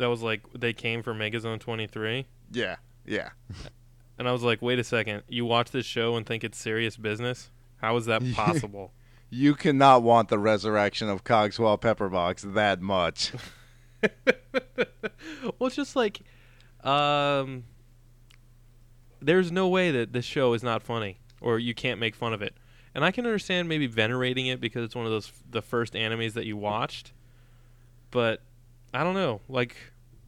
that was like they came for Megazone 23, Yeah, yeah. and I was like, wait a second, you watch this show and think it's serious business? How is that possible? You cannot want the resurrection of Cogswell Pepperbox that much. well, it's just like, um, there's no way that this show is not funny or you can't make fun of it. And I can understand maybe venerating it because it's one of those the first animes that you watched. But I don't know. Like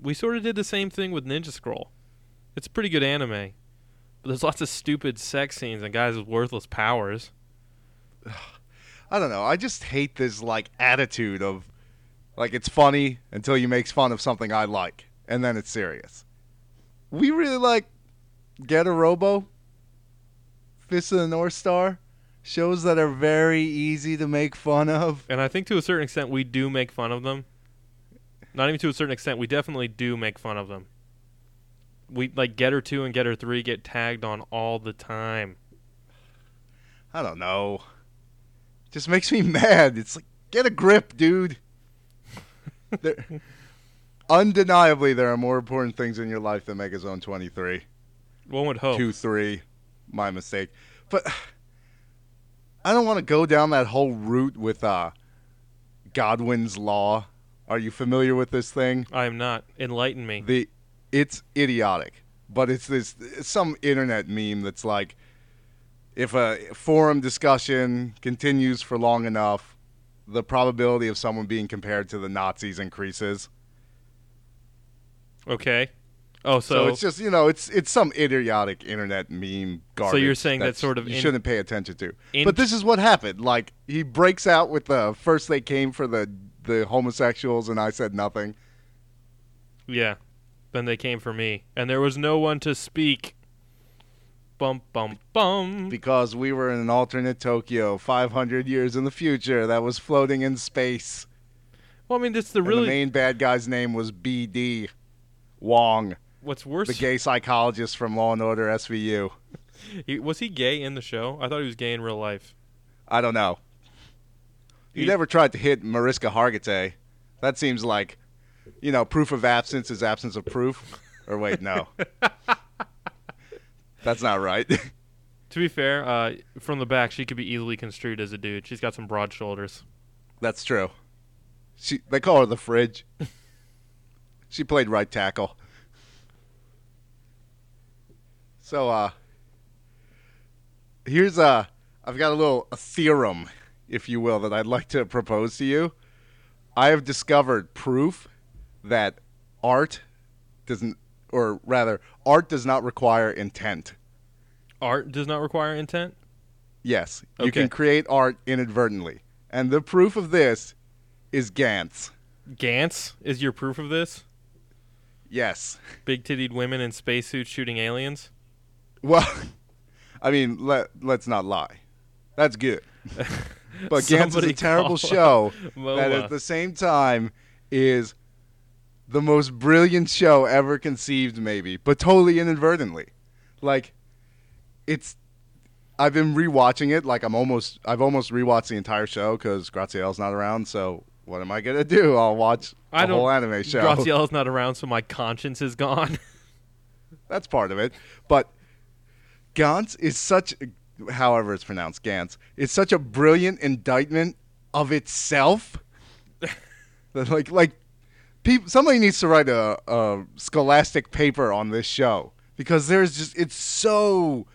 we sort of did the same thing with Ninja Scroll. It's a pretty good anime. But there's lots of stupid sex scenes and guys with worthless powers. I don't know. I just hate this like attitude of like it's funny until you makes fun of something I like, and then it's serious. We really like Getter Robo, Fist of the North Star, shows that are very easy to make fun of. And I think to a certain extent we do make fun of them. Not even to a certain extent, we definitely do make fun of them. We like Getter 2 and Getter 3 get tagged on all the time. I don't know. Just makes me mad. It's like get a grip, dude. there, undeniably, there are more important things in your life than Megazone 23. One would hope. Two, three. My mistake. But I don't want to go down that whole route with uh, Godwin's Law. Are you familiar with this thing? I am not. Enlighten me. The it's idiotic, but it's this it's some internet meme that's like if a forum discussion continues for long enough, the probability of someone being compared to the Nazis increases. Okay. Oh, so, So, it's just you know it's it's some idiotic internet meme garbage. So you're saying that sort of you in- shouldn't pay attention to. in- but this is what happened. Like he breaks out with the first they came for the the homosexuals and I said nothing. yeah. Then they came for me, and there was no one to speak. Bum bum bum. because we were in an alternate Tokyo 500 years in the future that was floating in space. well, I mean, it's the And really the main bad guy's name was BD Wong, what's worse. the gay psychologist from Law and Order SVU. he, was he gay in the show? I thought he was gay in real life. I don't know. He- never tried to hit Mariska Hargitay. That seems like, you know, proof of absence is absence of proof. Or wait, no. That's not right. To be fair, uh, from the back, she could be easily construed as a dude. She's got some broad shoulders. That's true. She they call her the fridge. she played right tackle. So uh here's a I've got a little a theorem, if you will, that I'd like to propose to you. I have discovered proof that art doesn't or rather art does not require intent. Art does not require intent. Yes, you can create art inadvertently. And the proof of this is Gantz. Gantz is your proof of this. Yes. Big tittied women in spacesuits shooting aliens. Well, I mean, let let's not lie. That's good. But Gantz is a terrible show that at the same time is the most brilliant show ever conceived maybe, but totally inadvertently. Like it's I've been rewatching it like I'm almost I've almost rewatched the entire show cuz Grazielle's not around, so what am I going to do? I'll watch the I don't. whole anime show. Graciela's not around, so my conscience is gone. That's part of it. But Gantz is such, however it's pronounced, Gantz, is such a brilliant indictment of itself. that like, like, peop somebody needs to write a, a scholastic paper on this show because there's just it's so,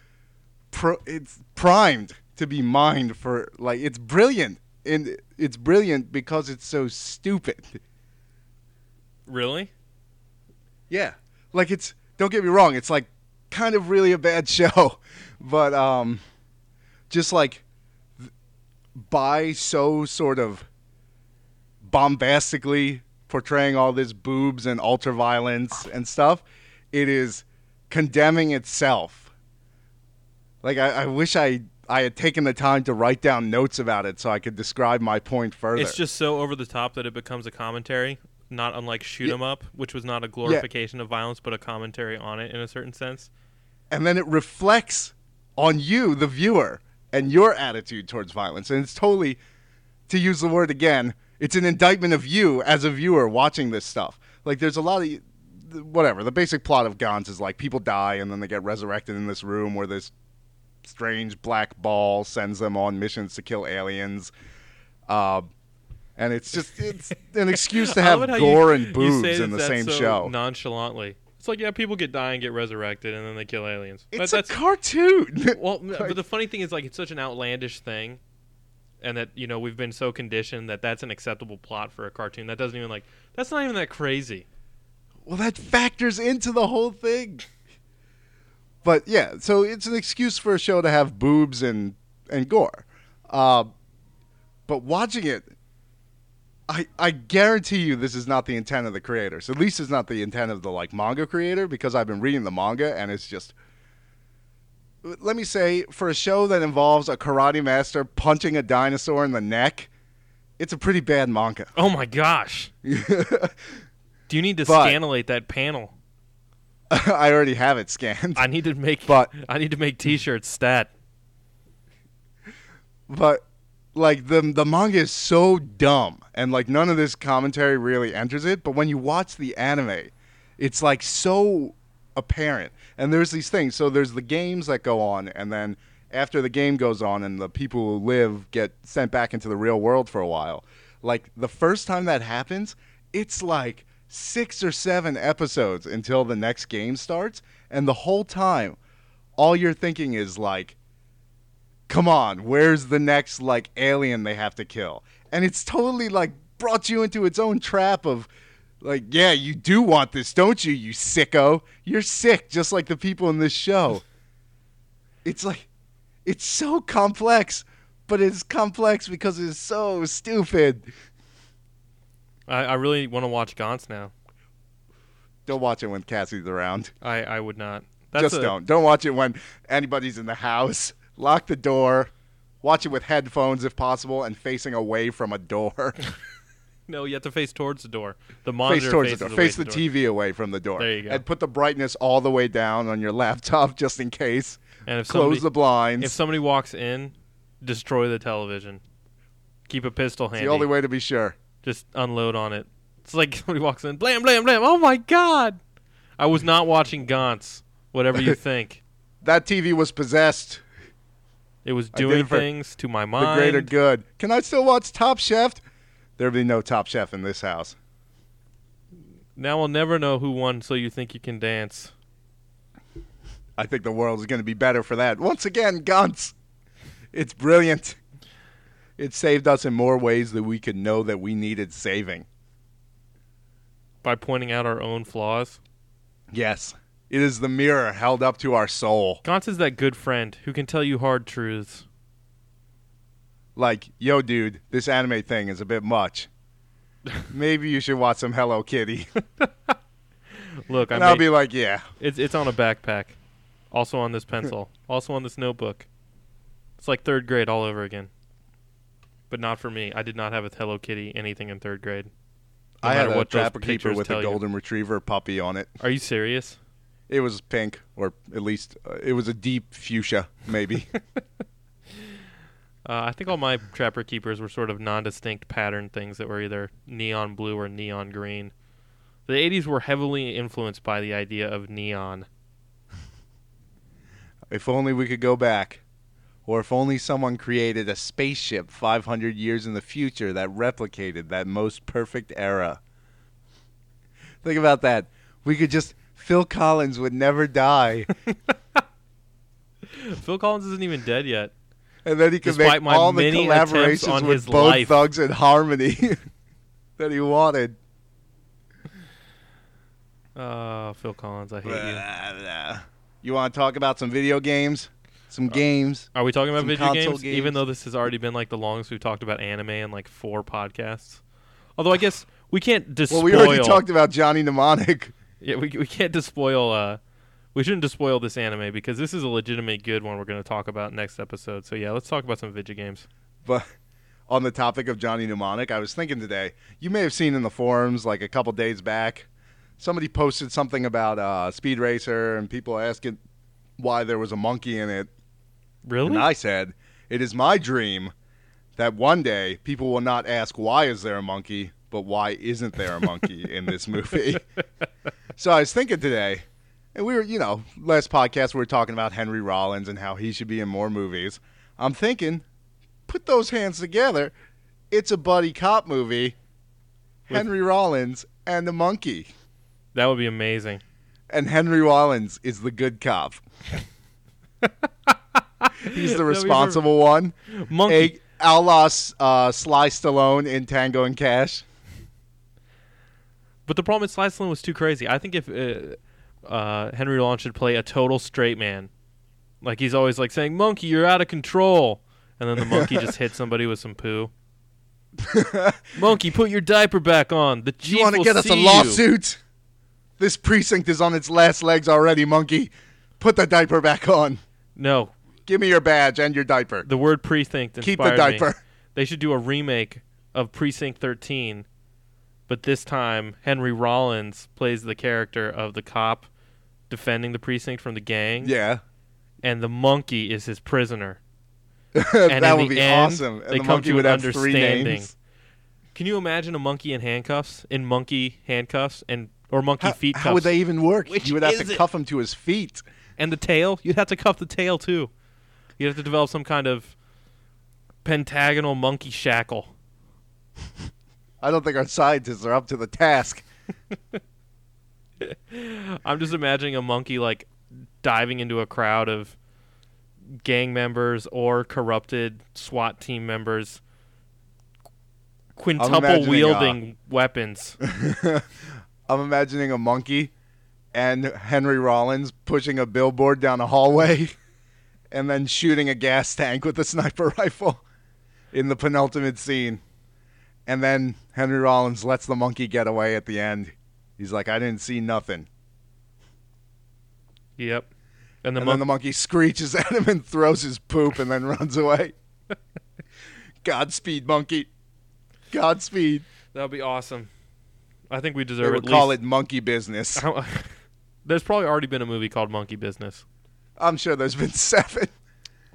pro, it's primed to be mined for like it's brilliant and it's brilliant because it's so stupid. really? Yeah. Like it's don't get me wrong, it's like kind of really a bad show, but um just like by so sort of bombastically portraying all this boobs and ultra violence and stuff, it is condemning itself. Like I, I wish I I had taken the time to write down notes about it so I could describe my point further. It's just so over the top that it becomes a commentary, not unlike Shoot 'Em Up, which was not a glorification of violence, but a commentary on it in a certain sense. and then it reflects on you, the viewer, and your attitude towards violence. And it's totally, to use the word again, it's an indictment of you as a viewer watching this stuff. Like there's a lot of whatever. The basic plot of Gantz is like people die and then they get resurrected in this room where this strange black ball sends them on missions to kill aliens. Uh, and it's just it's an excuse to have love it how gore you- and boobs in the same so show. nonchalantly. It's like yeah, people get die and get resurrected, and then they kill aliens. But it's a that's cartoon. well, but the funny thing is like it's such an outlandish thing, and that you know we've been so conditioned that that's an acceptable plot for a cartoon. That doesn't even like that's not even that crazy. Well, that factors into the whole thing. But yeah, so it's an excuse for a show to have boobs and and gore. Uh, but watching it, I I guarantee you this is not the intent of the creators. At least it's not the intent of the like manga creator because I've been reading the manga and it's just. Let me say, for a show that involves a karate master punching a dinosaur in the neck, it's a pretty bad manga. Oh my gosh! Do you need to But- scanulate that panel? I already have it scanned. I need to make But- I need to make T-shirts stat. but like the the manga is so dumb and like none of this commentary really enters it but when you watch the anime it's like so apparent. And there's these things so there's the games that go on and then after the game goes on and the people who live get sent back into the real world for a while like the first time that happens it's like six or seven episodes until the next game starts and the whole time all you're thinking is like come on, where's the next like alien they have to kill? And it's totally like brought you into its own trap of like, yeah, you do want this, don't you, you sicko? You're sick just like the people in this show. It's like it's so complex, but it's complex because it's so stupid. I, I really want to watch Gantz now. Don't watch it when Cassie's around. I, I would not. That's Just a- don't. Don't watch it when anybody's in the house. Lock the door. Watch it with headphones if possible and facing away from a door. No, you have to face towards the door. The monitor face towards the door. Face the door. TV away from the door. There you go. And put the brightness all the way down on your laptop just in case. And if Close somebody, the blinds. if somebody walks in, destroy the television. Keep a pistol it's handy. the only way to be sure. Just unload on it. It's like somebody walks in, blam, blam, blam. Oh my god! I was not watching Gantz. Whatever you think, That TV was possessed. It was I did doing it for things to my mind. The greater good. Can I still watch Top Chef? There'll be no Top Chef in this house. Now we'll never know who won. So you think you can dance? I think the world is going to be better for that. Once again, Gantz. It's brilliant. It saved us in more ways than we could know that we needed saving. By pointing out our own flaws. Yes. It is the mirror held up to our soul. Gantz is that good friend who can tell you hard truths. Like, yo, dude, this anime thing is a bit much. Maybe you should watch some Hello Kitty. Look, I and I'll made- be like, yeah. It's it's on a backpack. Also on this pencil. also on this notebook. It's like third grade all over again. But not for me. I did not have a Hello Kitty anything in third grade. No I had matter a what those trapper keeper pictures with tell a you. golden retriever puppy on it. Are you serious? It was pink, or at least uh, it was a deep fuchsia, maybe. Uh, I think all my trapper keepers were sort of non-distinct pattern things that were either neon blue or neon green. The 80s were heavily influenced by the idea of neon. if only we could go back. Or if only someone created a spaceship 500 years in the future that replicated that most perfect era. Think about that. We could just. Phil Collins would never die. Phil Collins isn't even dead yet. And then he could Despite make all the collaborations on with both life. thugs in harmony that he wanted. Uh, Phil Collins, I hate you. You want to talk about some video games? Some games? Are we talking about video console games, Even though this has already been like the longest we've talked about anime in like four podcasts. Although I guess we can't despoil. Well, we already talked about Johnny Mnemonic. Yeah, we we can't despoil. Uh, we shouldn't despoil this anime because this is a legitimate good one. We're going to talk about next episode. So yeah, let's talk about some video games. But on the topic of Johnny Mnemonic, I was thinking today, you may have seen in the forums like a couple days back, somebody posted something about uh, Speed Racer and people asking why there was a monkey in it. Really? And I said, it is my dream that one day people will not ask why is there a monkey, but why isn't there a monkey in this movie? so I was thinking today, and we were, you know, last podcast we were talking about Henry Rollins and how he should be in more movies. I'm thinking, put those hands together. It's a buddy cop movie. With- Henry Rollins and the monkey. That would be amazing. And Henry Rollins is the good cop. He's the No, he's a- responsible one. Monkey. A, a la uh, Sly Stallone in Tango and Cash. But the problem is Sly was too crazy. I think if uh, uh, Henry Rollins should play a total straight man, like he's always like saying, "Monkey, you're out of control," and then the monkey just hits somebody with some poo. monkey, put your diaper back on. The chief You want to get us a see you." lawsuit? This precinct is on its last legs already, monkey. Put the diaper back on. No, Give me your badge and your diaper. the word precinct Keep the inspired me. diaper. They should do a remake of Precinct 13, but this time Henry Rollins plays the character of the cop defending the precinct from the gang, Yeah. and the monkey is his prisoner. And that in would be end, awesome. And they the come monkey to would an have three understanding. names. Can you imagine a monkey in handcuffs, in monkey handcuffs, and or monkey How, feet cuffs? how would they even work? Which you would have to it? cuff him to his feet. And the tail? You'd have to cuff the tail too. You'd have to develop some kind of pentagonal monkey shackle. I don't think our scientists are up to the task. I'm just imagining a monkey like diving into a crowd of gang members or corrupted SWAT team members, quintuple uh, wielding weapons. I'm imagining a monkey and Henry Rollins pushing a billboard down a hallway and then shooting a gas tank with a sniper rifle in the penultimate scene. And then Henry Rollins lets the monkey get away at the end. He's like, I didn't see nothing. Yep. And the and then monkey. the monkey screeches at him and throws his poop and then runs away. Godspeed, monkey. Godspeed. that would be awesome. I think we They deserve would at call least. it monkey business. There's probably already been a movie called Monkey Business. I'm sure there's been seven.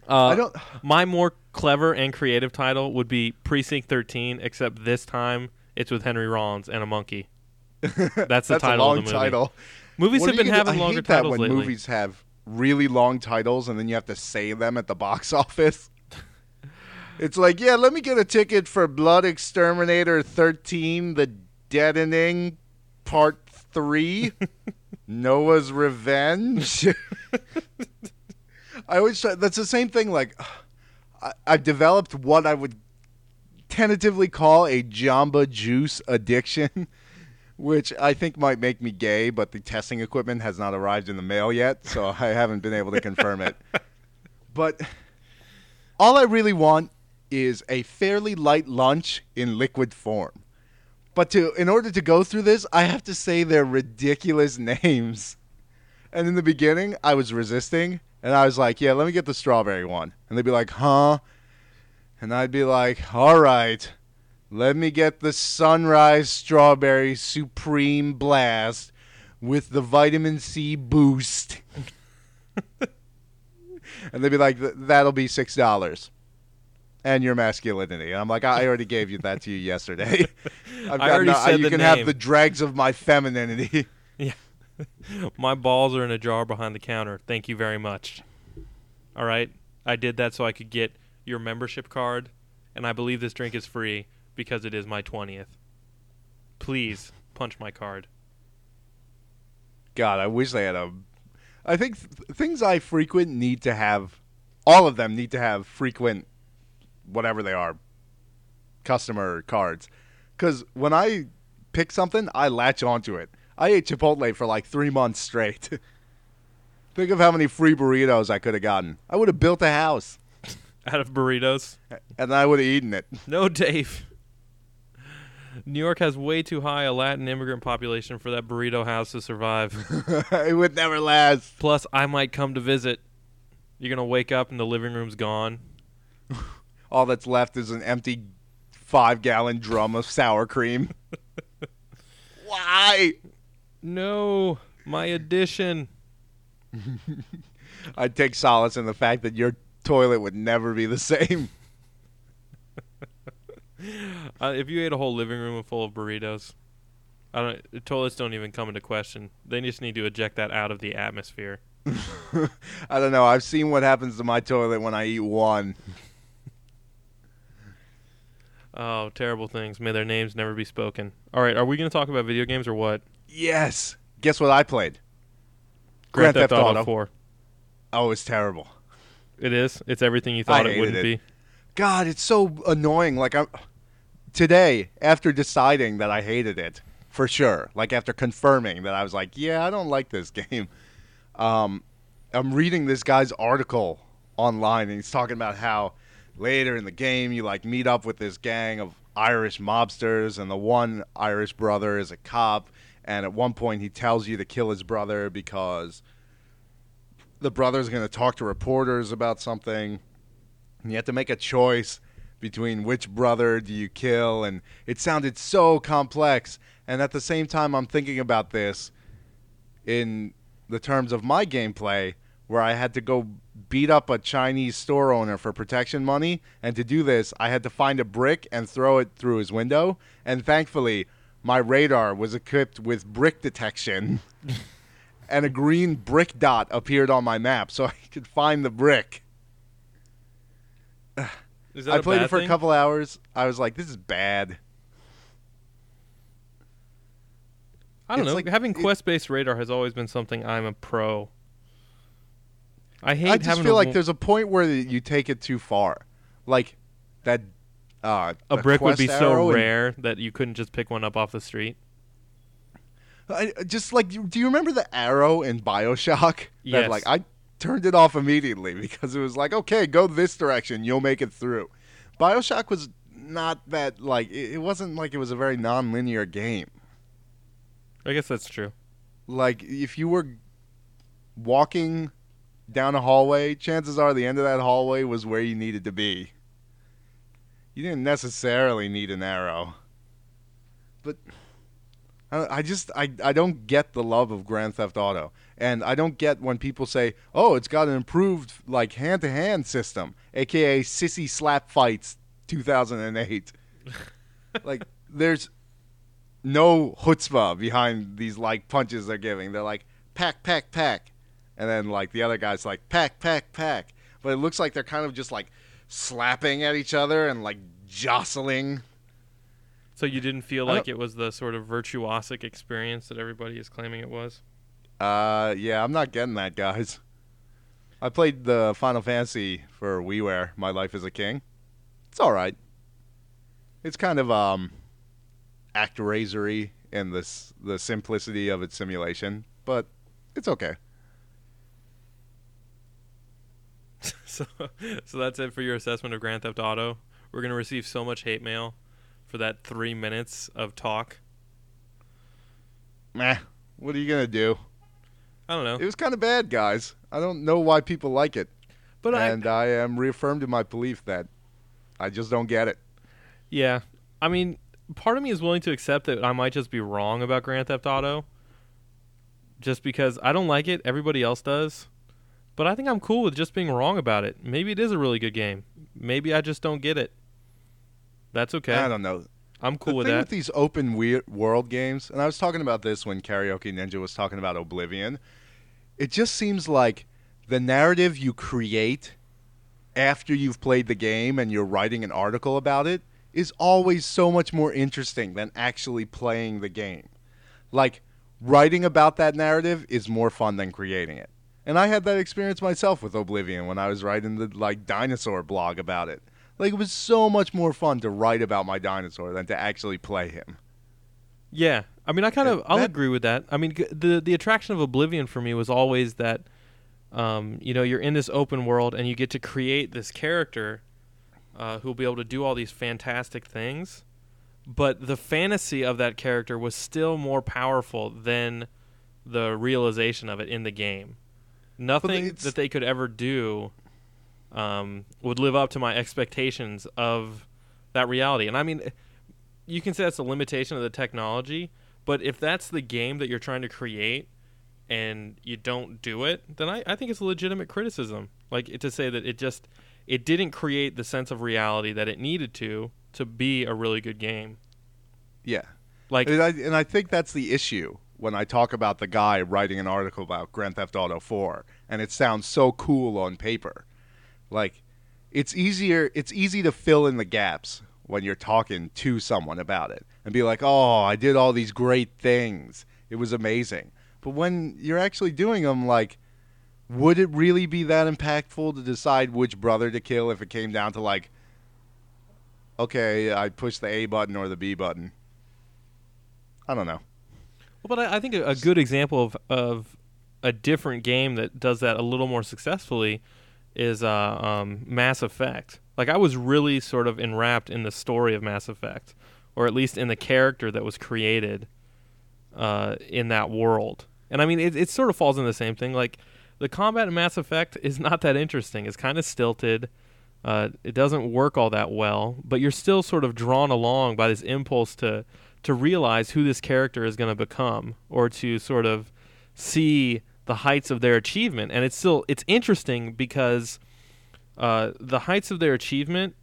Uh, I don't. My more clever and creative title would be Precinct 13, except this time it's with Henry Rollins and a monkey. That's the That's title a long of the movie. title. Movies What have been having I longer hate that when lately. movies have really long titles and then you have to say them at the box office. it's like, yeah, let me get a ticket for Blood Exterminator 13, The Deadening, Part 3, Noah's Revenge. I always try, that's the same thing. Like, I, I've developed what I would tentatively call a Jamba Juice addiction which I think might make me gay, but the testing equipment has not arrived in the mail yet, so I haven't been able to confirm it. But all I really want is a fairly light lunch in liquid form. But to in order to go through this, I have to say their ridiculous names. And in the beginning, I was resisting, and I was like, "Yeah, let me get the strawberry one." And they'd be like, "Huh?" And I'd be like, "All right." Let me get the Sunrise Strawberry Supreme Blast with the vitamin C boost. and they'd be like, that'll be $6. And your masculinity. And I'm like, I already gave you that to you yesterday. I've I already no- said you the can have the dregs of my femininity. My balls are in a jar behind the counter. Thank you very much. All right. I did that so I could get your membership card, and I believe this drink is free because it is my 20th. Please punch my card. God, I wish they had a. I think th- things I frequent need to have. All of them need to have frequent, whatever they are, customer cards. Because when I pick something, I latch onto it. I ate Chipotle for like three months straight. Think of how many free burritos I could have gotten. I would have built a house, Out of burritos. and I would have eaten it. No, Dave. New York has way too high a Latin immigrant population for that burrito house to survive. it would never last. Plus, I might come to visit. You're going to wake up and the living room's gone. All that's left is an empty five-gallon drum of sour cream. Why? No, my addition. I'd take solace in the fact that your toilet would never be the same. uh, if you ate a whole living room full of burritos, I don't. Toilets don't even come into question. They just need to eject that out of the atmosphere. I don't know. I've seen what happens to my toilet when I eat one. Oh, terrible things. May their names never be spoken. All right, are we going to talk about video games or what? Yes. Guess what I played? Grand, Theft, Auto 4. Oh, it's terrible. It is. It's everything you thought I it wouldn't hated be. God, it's so annoying. Like I'm today after deciding that I hated it for sure. Like after confirming that I was like, yeah, I don't like this game. Um, I'm reading this guy's article online, and he's talking about how later in the game you like meet up with this gang of Irish mobsters, and the one Irish brother is a cop. And at one point, he tells you to kill his brother because the brother's going to talk to reporters about something. And you have to make a choice between which brother do you kill. And it sounded so complex. And at the same time, I'm thinking about this in the terms of my gameplay, where I had to go beat up a Chinese store owner for protection money. And to do this, I had to find a brick and throw it through his window. And thankfully, my radar was equipped with brick detection. and a green brick dot appeared on my map so I could find the brick. Is that I played it for thing? a couple hours. I was like, this is bad. I don't it's know. like- having quest-based radar has always been something I'm a pro. I hate I just having feel like wo- there's a point where you take it too far. Like that uh a brick would be so arrow and- rare that you couldn't just pick one up off the street. I, just like do you remember the arrow in BioShock? Yes. That like I turned it off immediately because it was like, okay, go this direction, you'll make it through. BioShock was not that like it, it wasn't like it was a very non-linear game. I guess that's true. like if you were walking down a hallway, chances are the end of that hallway was where you needed to be. You didn't necessarily need an arrow. But I, I just I, I don't get the love of Grand Theft Auto. And I don't get when people say, "Oh, it's got an improved like hand-to-hand system, aka sissy slap fights 2008." like there's no chutzpah behind these like punches they're giving. They're like pack, pack, pack, and then like the other guy's like pack, pack, pack. But it looks like they're kind of just like slapping at each other and like jostling. So you didn't feel like it was the sort of virtuosic experience that everybody is claiming it was? Uh, yeah, I'm not getting that, guys. I played the Final Fantasy for WiiWare. My Life as a King. It's all right. It's kind of um, ActRaiser-y in this the simplicity of its simulation, but it's okay. so, so that's it for your assessment of Grand Theft Auto. We're gonna receive so much hate mail for that three minutes of talk. Meh. What are you gonna do? I don't know, It was kind of bad, guys. I don't know why people like it, but I, and I am reaffirmed in my belief that I just don't get it. yeah, I mean, part of me is willing to accept that I might just be wrong about Grand Theft Auto, just because I don't like it. Everybody else does, but I think I'm cool with just being wrong about it. Maybe it is a really good game. Maybe I just don't get it. That's okay. I don't know. I'm cool the with thing that. with these open weir- world games, and I was talking about this when Karaoke Ninja was talking about Oblivion. It just seems like the narrative you create after you've played the game and you're writing an article about it is always so much more interesting than actually playing the game. Like writing about that narrative is more fun than creating it. And I had that experience myself with Oblivion when I was writing the like dinosaur blog about it. Like it was so much more fun to write about my dinosaur than to actually play him. Yeah, I mean, I kind of I'll that- agree with that. I mean, the the attraction of Oblivion for me was always that, um, you know, you're in this open world and you get to create this character, uh, who'll be able to do all these fantastic things, but the fantasy of that character was still more powerful than the realization of it in the game. Nothing that they could ever do um, would live up to my expectations of that reality. And I mean, you can say that's a limitation of the technology, but if that's the game that you're trying to create and you don't do it, then I, I think it's a legitimate criticism. Like to say that it just it didn't create the sense of reality that it needed to to be a really good game. Yeah. Like And I, and I think that's the issue when I talk about the guy writing an article about Grand Theft Auto 4, and it sounds so cool on paper. Like, it's easier. It's easy to fill in the gaps when you're talking to someone about it and be like, "Oh, I did all these great things. It was amazing." But when you're actually doing them, like, would it really be that impactful to decide which brother to kill if it came down to like, okay, I push the A button or the B button? I don't know. Well, but I, I think a, a good example of of a different game that does that a little more successfully is uh, um, Mass Effect. Like I was really sort of enwrapped in the story of Mass Effect, or at least in the character that was created uh, in that world. And I mean, it, it sort of falls in the same thing. Like the combat in Mass Effect is not that interesting. It's kind of stilted. Uh, it doesn't work all that well, but you're still sort of drawn along by this impulse to to realize who this character is going to become, or to sort of see the heights of their achievement. And it's still it's interesting because uh, the heights of their achievement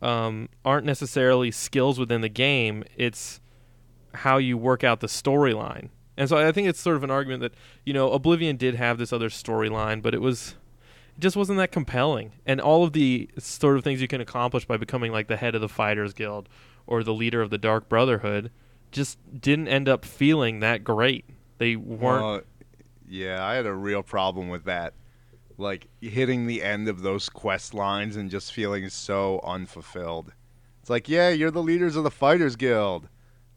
um, aren't necessarily skills within the game. It's how you work out the storyline. And so I think it's sort of an argument that you know Oblivion did have this other storyline, but it was it just wasn't that compelling. And all of the sort of things you can accomplish by becoming like the head of the Fighters Guild or the leader of the Dark Brotherhood just didn't end up feeling that great. They weren't. Well, yeah, I had a real problem with that. Like hitting the end of those quest lines and just feeling so unfulfilled. It's like, yeah, you're the leaders of the Fighters Guild.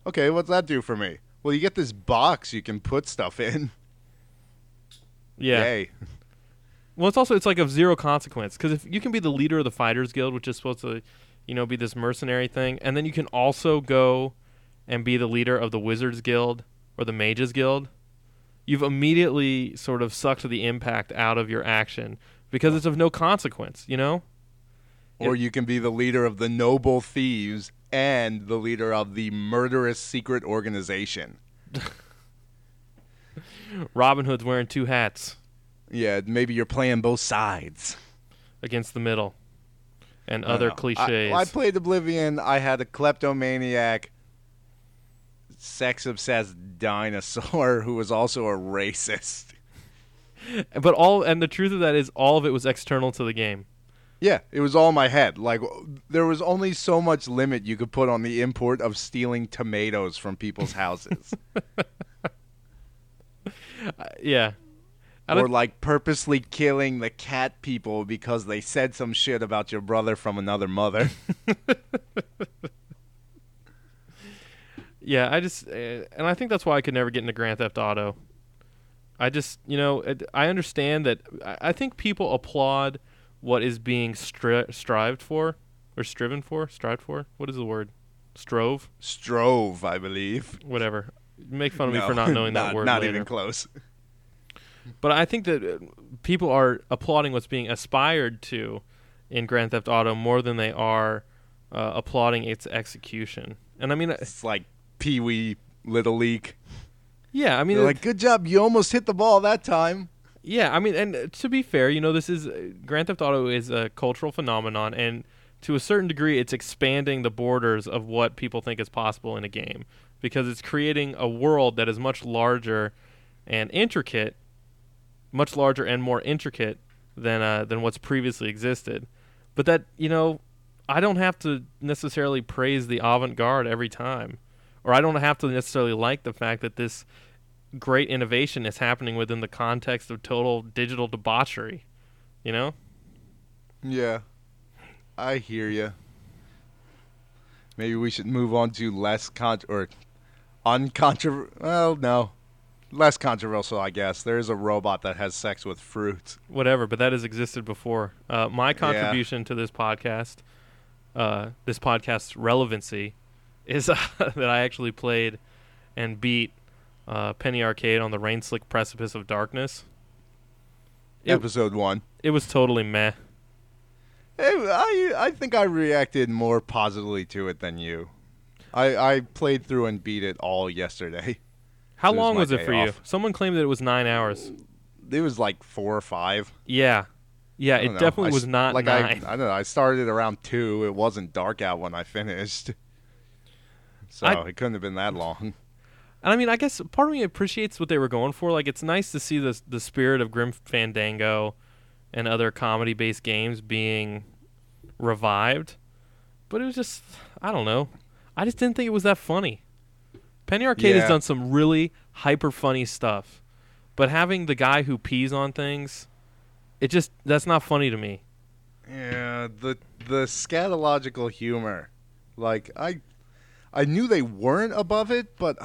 Okay, what's that do for me? Well, you get this box you can put stuff in. yeah. Yay. Well, it's also it's like of zero consequence because if you can be the leader of the Fighters Guild, which is supposed to, you know, be this mercenary thing, and then you can also go and be the leader of the Wizards Guild or the Mages Guild, you've immediately sort of sucked the impact out of your action because it's of no consequence. You know? Or you can be the leader of the Noble Thieves and the leader of the murderous secret organization. Robin Hood's wearing two hats Yeah, maybe you're playing both sides. against the middle, and don't other know. cliches. I, I played Oblivion. I had a kleptomaniac, sex obsessed dinosaur who was also a racist. but all and the truth of that is all of it was external to the game. Yeah, it was all in my head. Like there was only so much limit you could put on the import of stealing tomatoes from people's houses, Uh, yeah. Or like purposely killing the cat people because they said some shit about your brother from another mother. Yeah, I just, uh, and I think that's why I could never get into Grand Theft Auto. I just, you know, it, I understand that. I, I think people applaud what is being stri- strived for, or striven for, strived for. What is the word? Strove, Strove, I believe. whatever. Make fun of me for not knowing that word. Not later. even close. But I think that uh, people are applauding what's being aspired to in Grand Theft Auto more than they are uh, applauding its execution. And I mean, uh, It's like Pee Wee Little League. yeah, I mean, They're like, good job, you almost hit the ball that time. Yeah, I mean, and uh, to be fair, you know, this is uh, Grand Theft Auto is a cultural phenomenon, and to a certain degree, it's expanding the borders of what people think is possible in a game because it's creating a world that is much larger and intricate, much larger and more intricate than uh, than what's previously existed. But that you know, I don't have to necessarily praise the avant-garde every time, or I don't have to necessarily like the fact that this great innovation is happening within the context of total digital debauchery. You know? Yeah, I hear you. Maybe we should move on to less con or uncontroversial. Well, no, less controversial, I guess. There is a robot that has sex with fruit. Whatever, but that has existed before. Uh, my contribution to this podcast, uh, this podcast's relevancy, is uh, that I actually played and beat uh, Penny Arcade on the Rain Slick Precipice of Darkness. It- Episode one. It was totally meh. Eh, I I think I reacted more positively to it than you. I I played through and beat it all yesterday. How long my was it for you? Someone claimed that it was nine hours. It was like four or five. Yeah. Yeah, it know. definitely I was not like nine. I, I don't know. I started around two. It wasn't dark out when I finished, so I- it couldn't have been that long. And I mean, I guess part of me appreciates what they were going for. Like, it's nice to see the the spirit of Grim Fandango and other comedy-based games being revived. But it was just, I don't know. I just didn't think it was that funny. Penny Arcade Yeah. has done some really hyper funny stuff, but having the guy who pees on things, it just that's not funny to me. Yeah, the the scatological humor, like I, I knew they weren't above it, but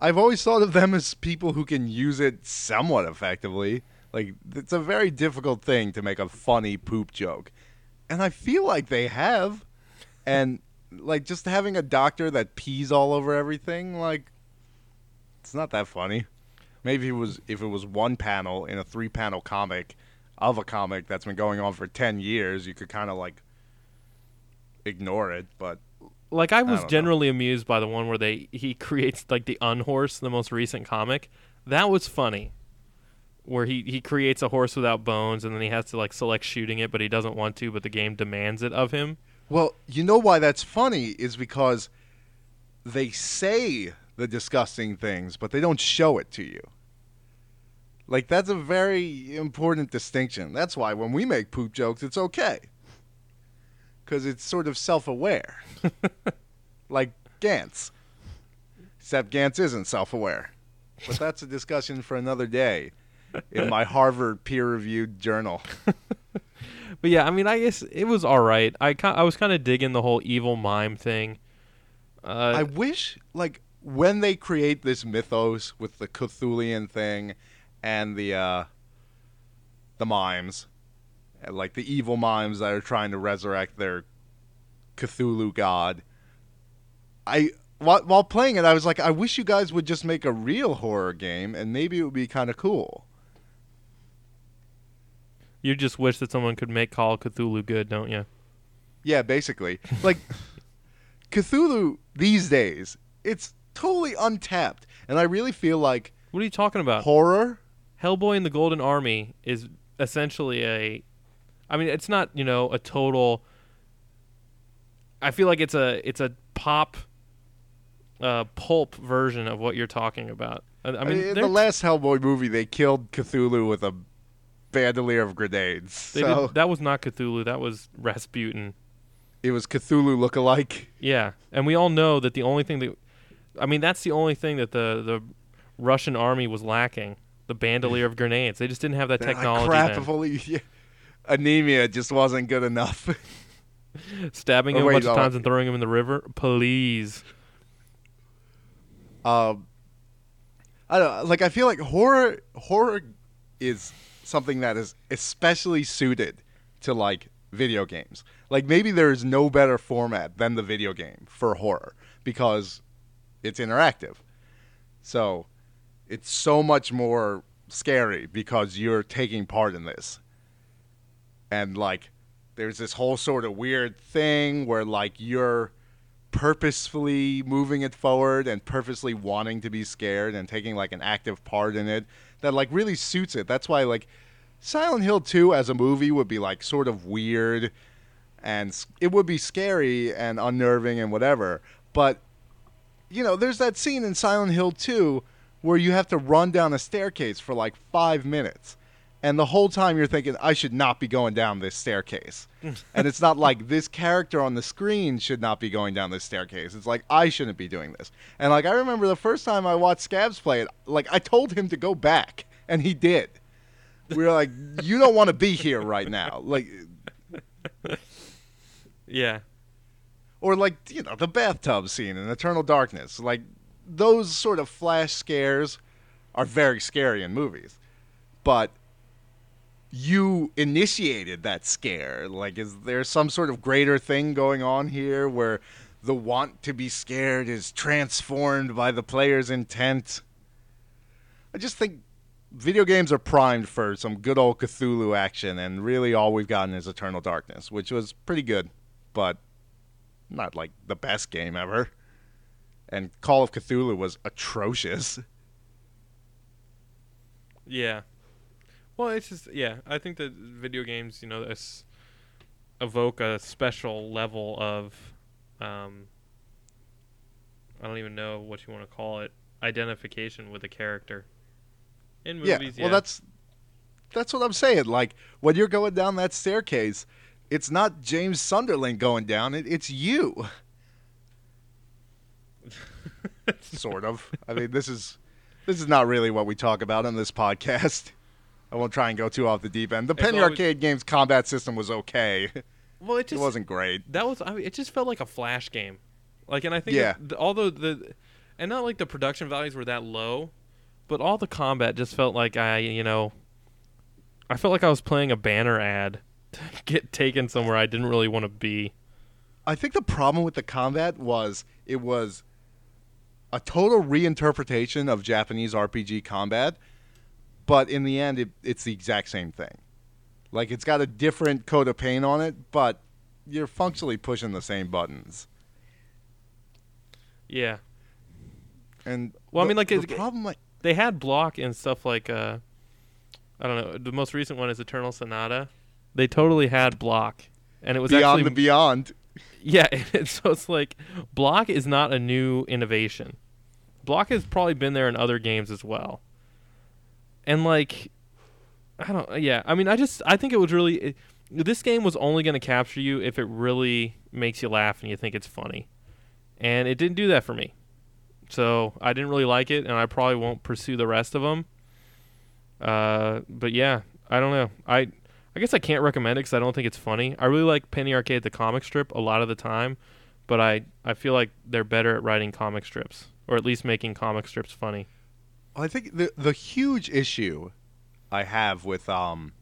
I've always thought of them as people who can use it somewhat effectively. Like it's a very difficult thing to make a funny poop joke, and I feel like they have, and like just having a doctor that pees all over everything, like it's not that funny. Maybe it was if it was one panel in a three panel comic of a comic that's been going on for 10 years, you could kind of like ignore it, but Like I was know. generally amused by the one where they he creates like the unhorse, the most recent comic. That was funny. Where he, he creates a horse without bones and then he has to like select shooting it, but he doesn't want to, but the game demands it of him. Well, you know why that's funny is because they say the disgusting things, but they don't show it to you. Like that's a very important distinction. That's why when we make poop jokes, it's okay. Cuz it's sort of self-aware. like Gantz. Except Gantz isn't self-aware. But that's a discussion for another day in my Harvard peer-reviewed journal. But yeah, I mean, I guess it was all right. I I was kind of digging the whole evil mime thing. Uh, I wish, like, when they create this mythos with the Cthulian thing and the uh, the mimes, like the evil mimes that are trying to resurrect their Cthulhu god, I while, while playing it, I was like, I wish you guys would just make a real horror game, and maybe it would be kind of cool. You just wish that someone could make Call of Cthulhu good, don't you? Yeah, basically, like Cthulhu these days, it's totally untapped, and I really feel like What are you talking about? horror. Hellboy and the Golden Army is essentially a I mean it's not, you know, a total I feel like it's a it's a pop uh pulp version of what you're talking about. I, I mean, in the last Hellboy movie, they killed Cthulhu with a bandolier of grenades. they So did, that was not Cthulhu, that was Rasputin. it was Cthulhu look-alike. Yeah. And we all know that the only thing that I mean that's the only thing that the the Russian army was lacking. The bandolier of grenades. They just didn't have that They're like, technology crap, then. if only yeah, anemia just wasn't good enough. Stabbing Oh, him a bunch of times and throwing him in the river. Please. um, I don't like I feel like horror horror is something that is especially suited to like video games. Like maybe there is no better format than the video game for horror because it's interactive. So it's so much more scary because you're taking part in this. And like there's this whole sort of weird thing where like you're purposefully moving it forward and purposely wanting to be scared and taking like an active part in it that like really suits it. That's why like Silent Hill 2 as a movie would be like sort of weird and it would be scary and unnerving and whatever. But you know, there's that scene in Silent Hill 2 where you have to run down a staircase for like 5 minutes. And the whole time you're thinking, I should not be going down this staircase. and it's not like this character on the screen should not be going down this staircase. It's like, I shouldn't be doing this. And like, I remember the first time I watched Scabs play it, like, I told him to go back, and he did. We were like, you don't want to be here right now. Like, Yeah. or like you know the bathtub scene in Eternal Darkness. Like those sort of flash scares are very scary in movies, but you initiated that scare. Like, is there some sort of greater thing going on here where the want to be scared is transformed by the player's intent? I just think video games are primed for some good old Cthulhu action, and really all we've gotten is Eternal Darkness, which was pretty good, but not like the best game ever. And Call of Cthulhu was atrocious. Yeah. Well, it's just yeah. I think that video games, you know, es- evoke a special level of, um, I don't even know what you want to call it, identification with a character. In movies, yeah. yeah. Well, that's that's what I'm saying. Like when you're going down that staircase, it's not James Sunderland going down it. It's you. sort of. I mean, this is this is not really what we talk about on this podcast. I won't try and go too off the deep end. The Penny always- Arcade games combat system was okay. well, it it just wasn't great. that was. I mean, it just felt like a flash game. Like, and I think Yeah. the, although the, and not like the production values were that low, but all the combat just felt like I, you know, I felt like I was playing a banner ad to get taken somewhere I didn't really want to be. I think the problem with the combat was it was a total reinterpretation of Japanese RPG combat, but in the end, it, it's the exact same thing. Like it's got a different coat of paint on it, but you're functionally pushing the same buttons. Yeah, And Well, I mean, like, the it's- problem, like, they had block and stuff like uh, I don't know. The most recent one is Eternal Sonata. They totally had block, and it was beyond actually the beyond. Yeah, so it's like block is not a new innovation. Block has probably been there in other games as well. And like I don't yeah, I mean I just I think it was really it, this game was only going to capture you if it really makes you laugh and you think it's funny. And it didn't do that for me. So, I didn't really like it and I probably won't pursue the rest of them. Uh but yeah, I don't know. I I guess I can't recommend it because I don't think it's funny. I really like Penny Arcade the comic strip a lot of the time, but I I feel like they're better at writing comic strips or at least making comic strips funny. I think the the huge issue I have with um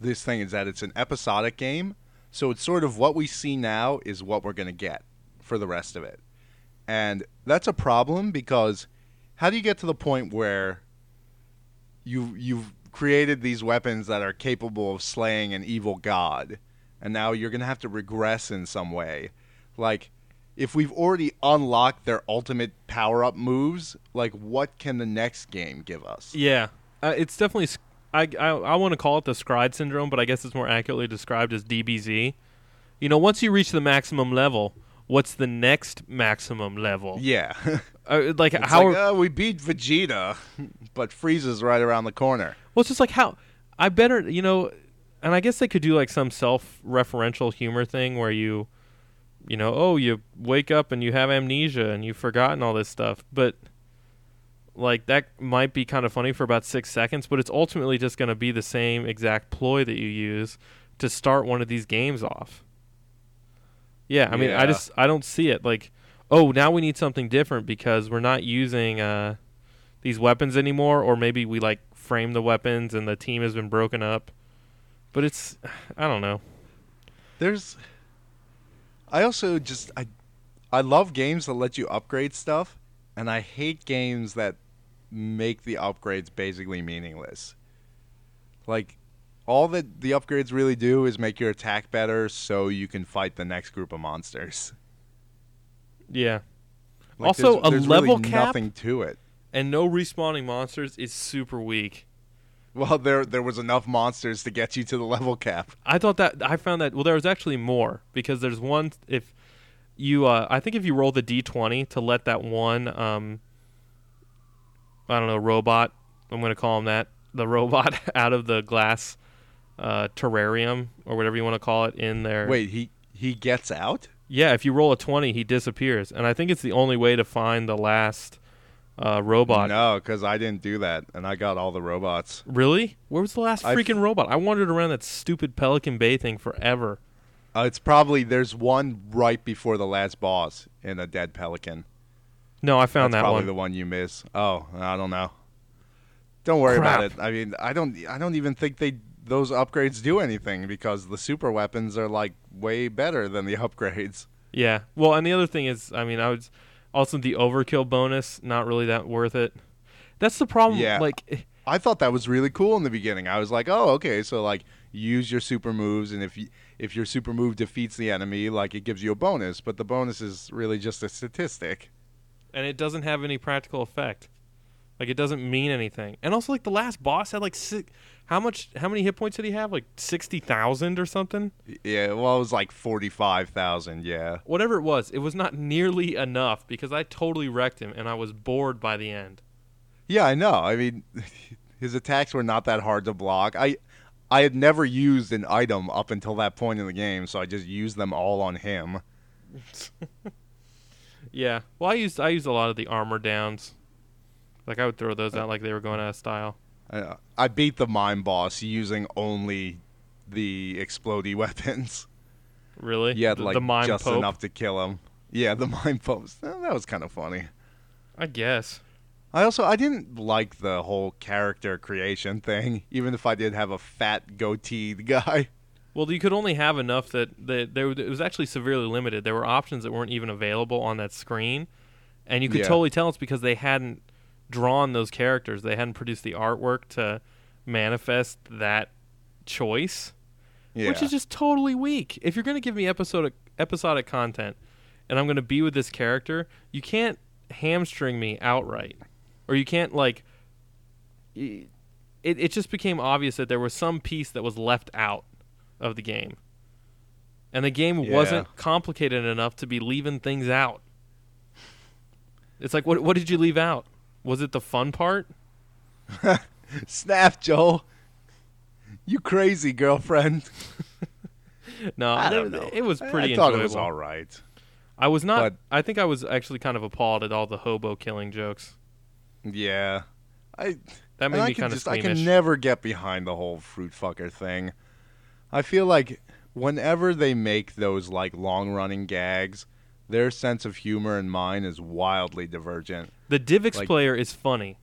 this thing is that it's an episodic game, so it's sort of what we see now is what we're to get for the rest of it. And that's a problem because how do you get to the point where you you've created these weapons that are capable of slaying an evil god and now you're to have to regress in some way? Like if we've already unlocked their ultimate power up moves, like what can the next game give us? Yeah, uh, it's definitely. I I, I want to call it the s-CRY-ed syndrome, but I guess it's more accurately described as DBZ. You know, once you reach the maximum level, what's the next maximum level? Yeah. Uh, like It's how? like, uh, we beat Vegeta, but Frieza's right around the corner. Well, it's just like how I better, you know, and I guess they could do like some self-referential humor thing where you, you know, oh, you wake up and you have amnesia and you've forgotten all this stuff, but like that might be kind of funny for about six seconds, but it's ultimately just going to be the same exact ploy that you use to start one of these games off. Yeah, I mean, I just I don't see it like, oh, now we need something different because we're not using uh these weapons anymore, or maybe we like frame the weapons and the team has been broken up. But it's I don't know. There's I also just I I love games that let you upgrade stuff and I hate games that make the upgrades basically meaningless. Like all that the upgrades really do is make your attack better so you can fight the next group of monsters. Yeah. Like, Also, there's- a there's level really cap? nothing to it. And no respawning monsters is super weak. Well, there there was enough monsters to get you to the level cap. I thought that I found that well there was actually more because there's one if you uh I think if you roll the d20 to let that one um I don't know robot I'm going to call him that the robot out of the glass uh terrarium or whatever you want to call it in there. Wait, he he gets out? Yeah, if you roll a 20 he disappears and I think it's the only way to find the last uh robot. No, because I didn't do that, and I got all the robots. Really? Where was the last I f- freaking robot? I wandered around that stupid Pelican Bay thing forever. Uh, it's probably there's one right before the last boss in a dead pelican. No, I found That's that probably one. the one you miss. Oh, I don't know. Don't worry about it. I mean, I don't. I don't even think they those upgrades do anything because the super weapons are like way better than the upgrades. Yeah. Well, and the other thing is, I mean, I was also the overkill bonus, not really that worth it. That's the problem. Yeah. Like, I thought that was really cool in the beginning. I was like, oh, okay, so like use your super moves, and if you, if your super move defeats the enemy, like it gives you a bonus, but the bonus is really just a statistic. and it doesn't have any practical effect. Like it doesn't mean anything. And also like the last boss had like si- how much how many hit points did he have? Like 60,000 or something? Yeah, well, it was like forty-five thousand. Yeah. Whatever it was, it was not nearly enough because I totally wrecked him and I was bored by the end. Yeah, I know. I mean, his attacks were not that hard to block. I I had never used an item up until that point in the game, so I just used them all on him. Yeah. Well, I used I used a lot of the armor downs. Like I would throw those uh, out like they were going out of style. I, I beat the mime boss using only the explodey weapons. Really? Yeah, like the mime just pope. enough to kill him. Yeah, the mime post. That was kind of funny. I guess. I also I didn't like the whole character creation thing, even if I did have a fat goateed guy. Well, you could only have enough that that there it was actually severely limited. There were options that weren't even available on that screen, and you could Yeah. totally tell it's because they hadn't drawn those characters. They hadn't produced the artwork to manifest that choice, Yeah. which is just totally weak. If you're going to give me episodic episodic content, and I'm going to be with this character, you can't hamstring me outright, or you can't like. It it just became obvious that there was some piece that was left out of the game. And the game Yeah. wasn't complicated enough to be leaving things out. It's like what what did you leave out? Was it the fun part? Snap, Joel. You crazy girlfriend. No, I don't know. it was pretty I, thought enjoyable. it was all right. I was not but- I think I was actually kind of appalled at all the hobo killing jokes. Yeah. I That made I me kind of I can never get behind the whole fruit fucker thing. I feel like whenever they make those like long running gags, their sense of humor and mine is wildly divergent. the Divx like- player is funny.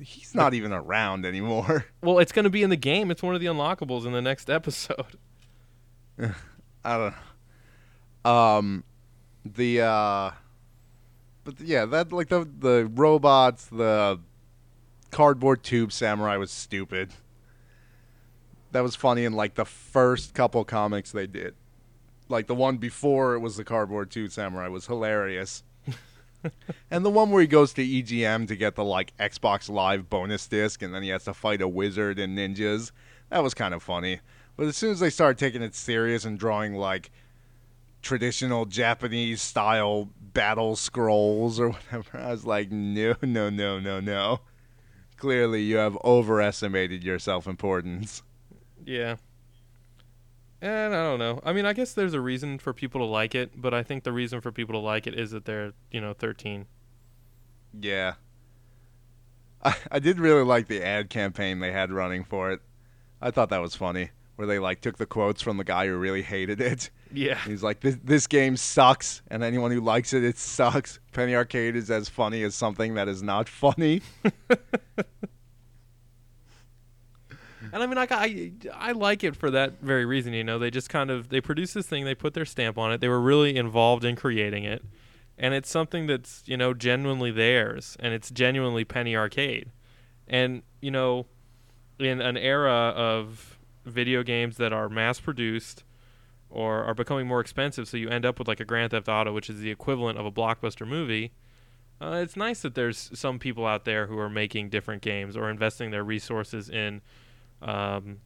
He's not even around anymore. Well, it's going to be in the game. It's one of the unlockables in the next episode. I don't know. Um the uh but yeah, that like the the robots, the cardboard tube samurai was stupid. That was funny in like the first couple comics they did. Like the one before it was the cardboard tube samurai was hilarious. and the one where he goes to EGM to get the like Xbox Live bonus disc and then he has to fight a wizard and ninjas. That was kind of funny. But as soon as they started taking it serious and drawing like traditional Japanese style battle scrolls or whatever, I was like, no, no, no, no, no. Clearly, you have overestimated your self importance. Yeah. And I don't know. I mean, I guess there's a reason for people to like it, but I think the reason for people to like it is that they're, you know, 13. Yeah. I, I did really like the ad campaign they had running for it. I thought that was funny, where they like took the quotes from the guy who really hated it. Yeah. He's like, this, this game sucks, and anyone who likes it, it sucks. Penny Arcade is as funny as something that is not funny. And I mean, like, I I like it for that very reason. You know, they just kind of they produced this thing, they put their stamp on it. They were really involved in creating it, and it's something that's you know genuinely theirs, and it's genuinely Penny Arcade. And you know, in an era of video games that are mass produced or are becoming more expensive, so you end up with like a Grand Theft Auto, which is the equivalent of a blockbuster movie. Uh, it's nice that there's some people out there who are making different games or investing their resources in um,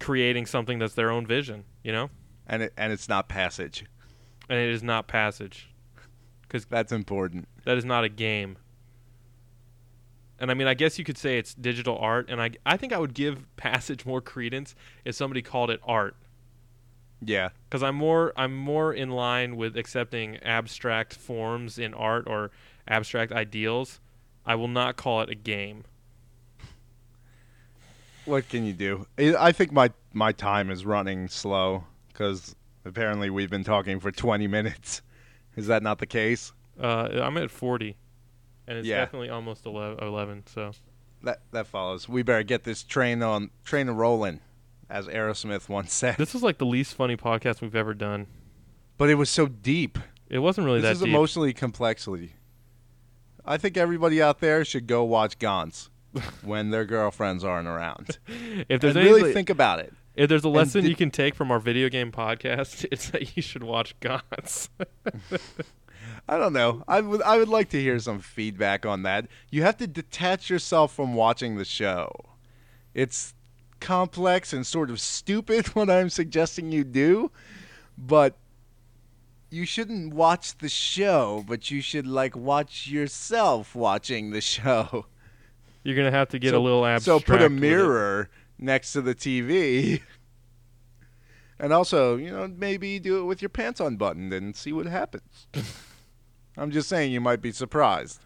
creating something that's their own vision, you know, And it, and it's not passage. and it is not passage because That's important. that is not a game. And I mean, I guess you could say it's digital art, and I I think I would give passage more credence if somebody called it art, Yeah. because I'm more I'm more in line with accepting abstract forms in art or abstract ideals. I will not call it a game. What can you do? I I think my my time is running slow because apparently we've been talking for 20 minutes. Is that not the case? Uh, I'm at 40, and it's Yeah. definitely almost 11. 11 so. That that follows. We better get this train on train rolling, as Aerosmith once said. This was like the least funny podcast we've ever done. But it was so deep. It wasn't really this is deep. emotionally complexity. I think everybody out there should go watch Gantz when their girlfriends aren't around. if there's and really think about it. if there's a lesson you can take from our video game podcast, it's that you should watch Gantz. I don't know. I would I would like to hear some feedback on that. You have to detach yourself from watching the show. It's complex and sort of stupid what I'm suggesting you do, but you shouldn't watch the show, but you should like watch yourself watching the show. You're gonna have to get so, a little abstract. So put a mirror next to the TV. And also, you know, maybe do it with your pants unbuttoned and see what happens. I'm just saying you might be surprised.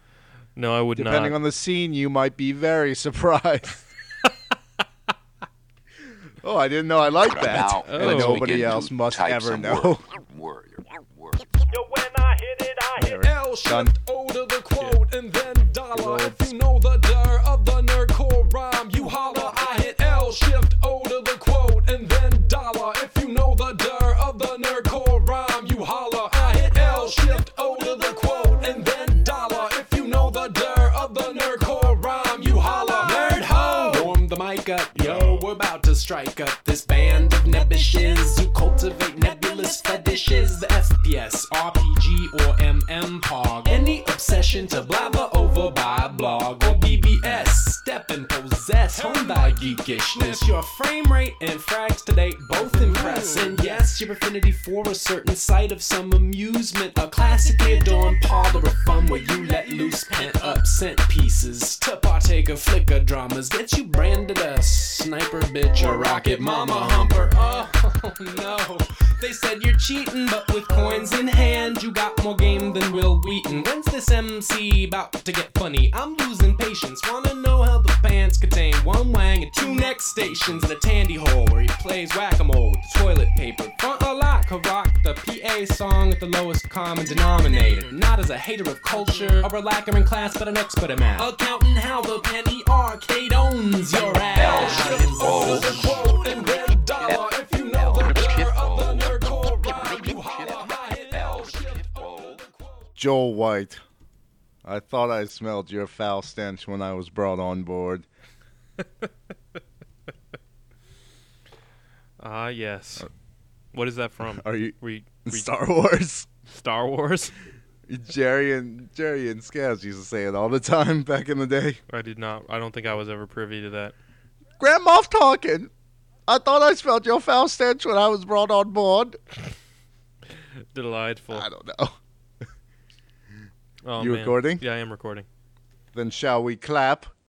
No, I would Depending not. Depending on the scene, you might be very surprised. oh, I didn't know I liked that. Oh. and nobody else must ever know. Word, word, word. Yo, when I hit it, I hit it. L Done. shift O to the quote and then dollar. If you know the strike up this band of nebbishes who cultivate nebulous fetishes. The FPS, RPG, or MM Pog. Any obsession to blabber over by blog or BBS. Step and possess Hyundai geekishness. Your frame rate and frags today both impress. And yes, your affinity for a certain sight of some amusement. A classically adorned parlor of fun where you let loose pent up scent pieces. To partake of flicker dramas, get you branded a sniper bitch or rocket mama humper. Oh no. They said you're cheating, but with coins in hand, you got more game than Wil Wheaton. When's this MC about to get funny? I'm losing patience. Wanna know how the pants contain one wang and two neck stations and a tandy hole where he plays whack-a-mole with toilet paper. Frontalot, could rock the PA song at the lowest common denominator. Not as a hater of culture or a lacker in class, but an expert at math. Accounting how the penny arcade owns your ass. Oh. The quote and then dollar if you know the dir of the nerdcore rhyme. You holler, I hit L shift O the quote. Joel White, I thought I smelled your foul stench when I was brought on board. Ah, yes. What is that from? Are you Re, re, Star Wars? Star Wars? Jerry and Jerry and Scaz used to say it all the time back in the day. I did not. I don't think I was ever privy to that. Grand Moff Tarkin. I thought I smelled your foul stench when I was brought on board. Delightful. I don't know. Oh, You man. recording? Yeah, I am recording. Then shall we clap?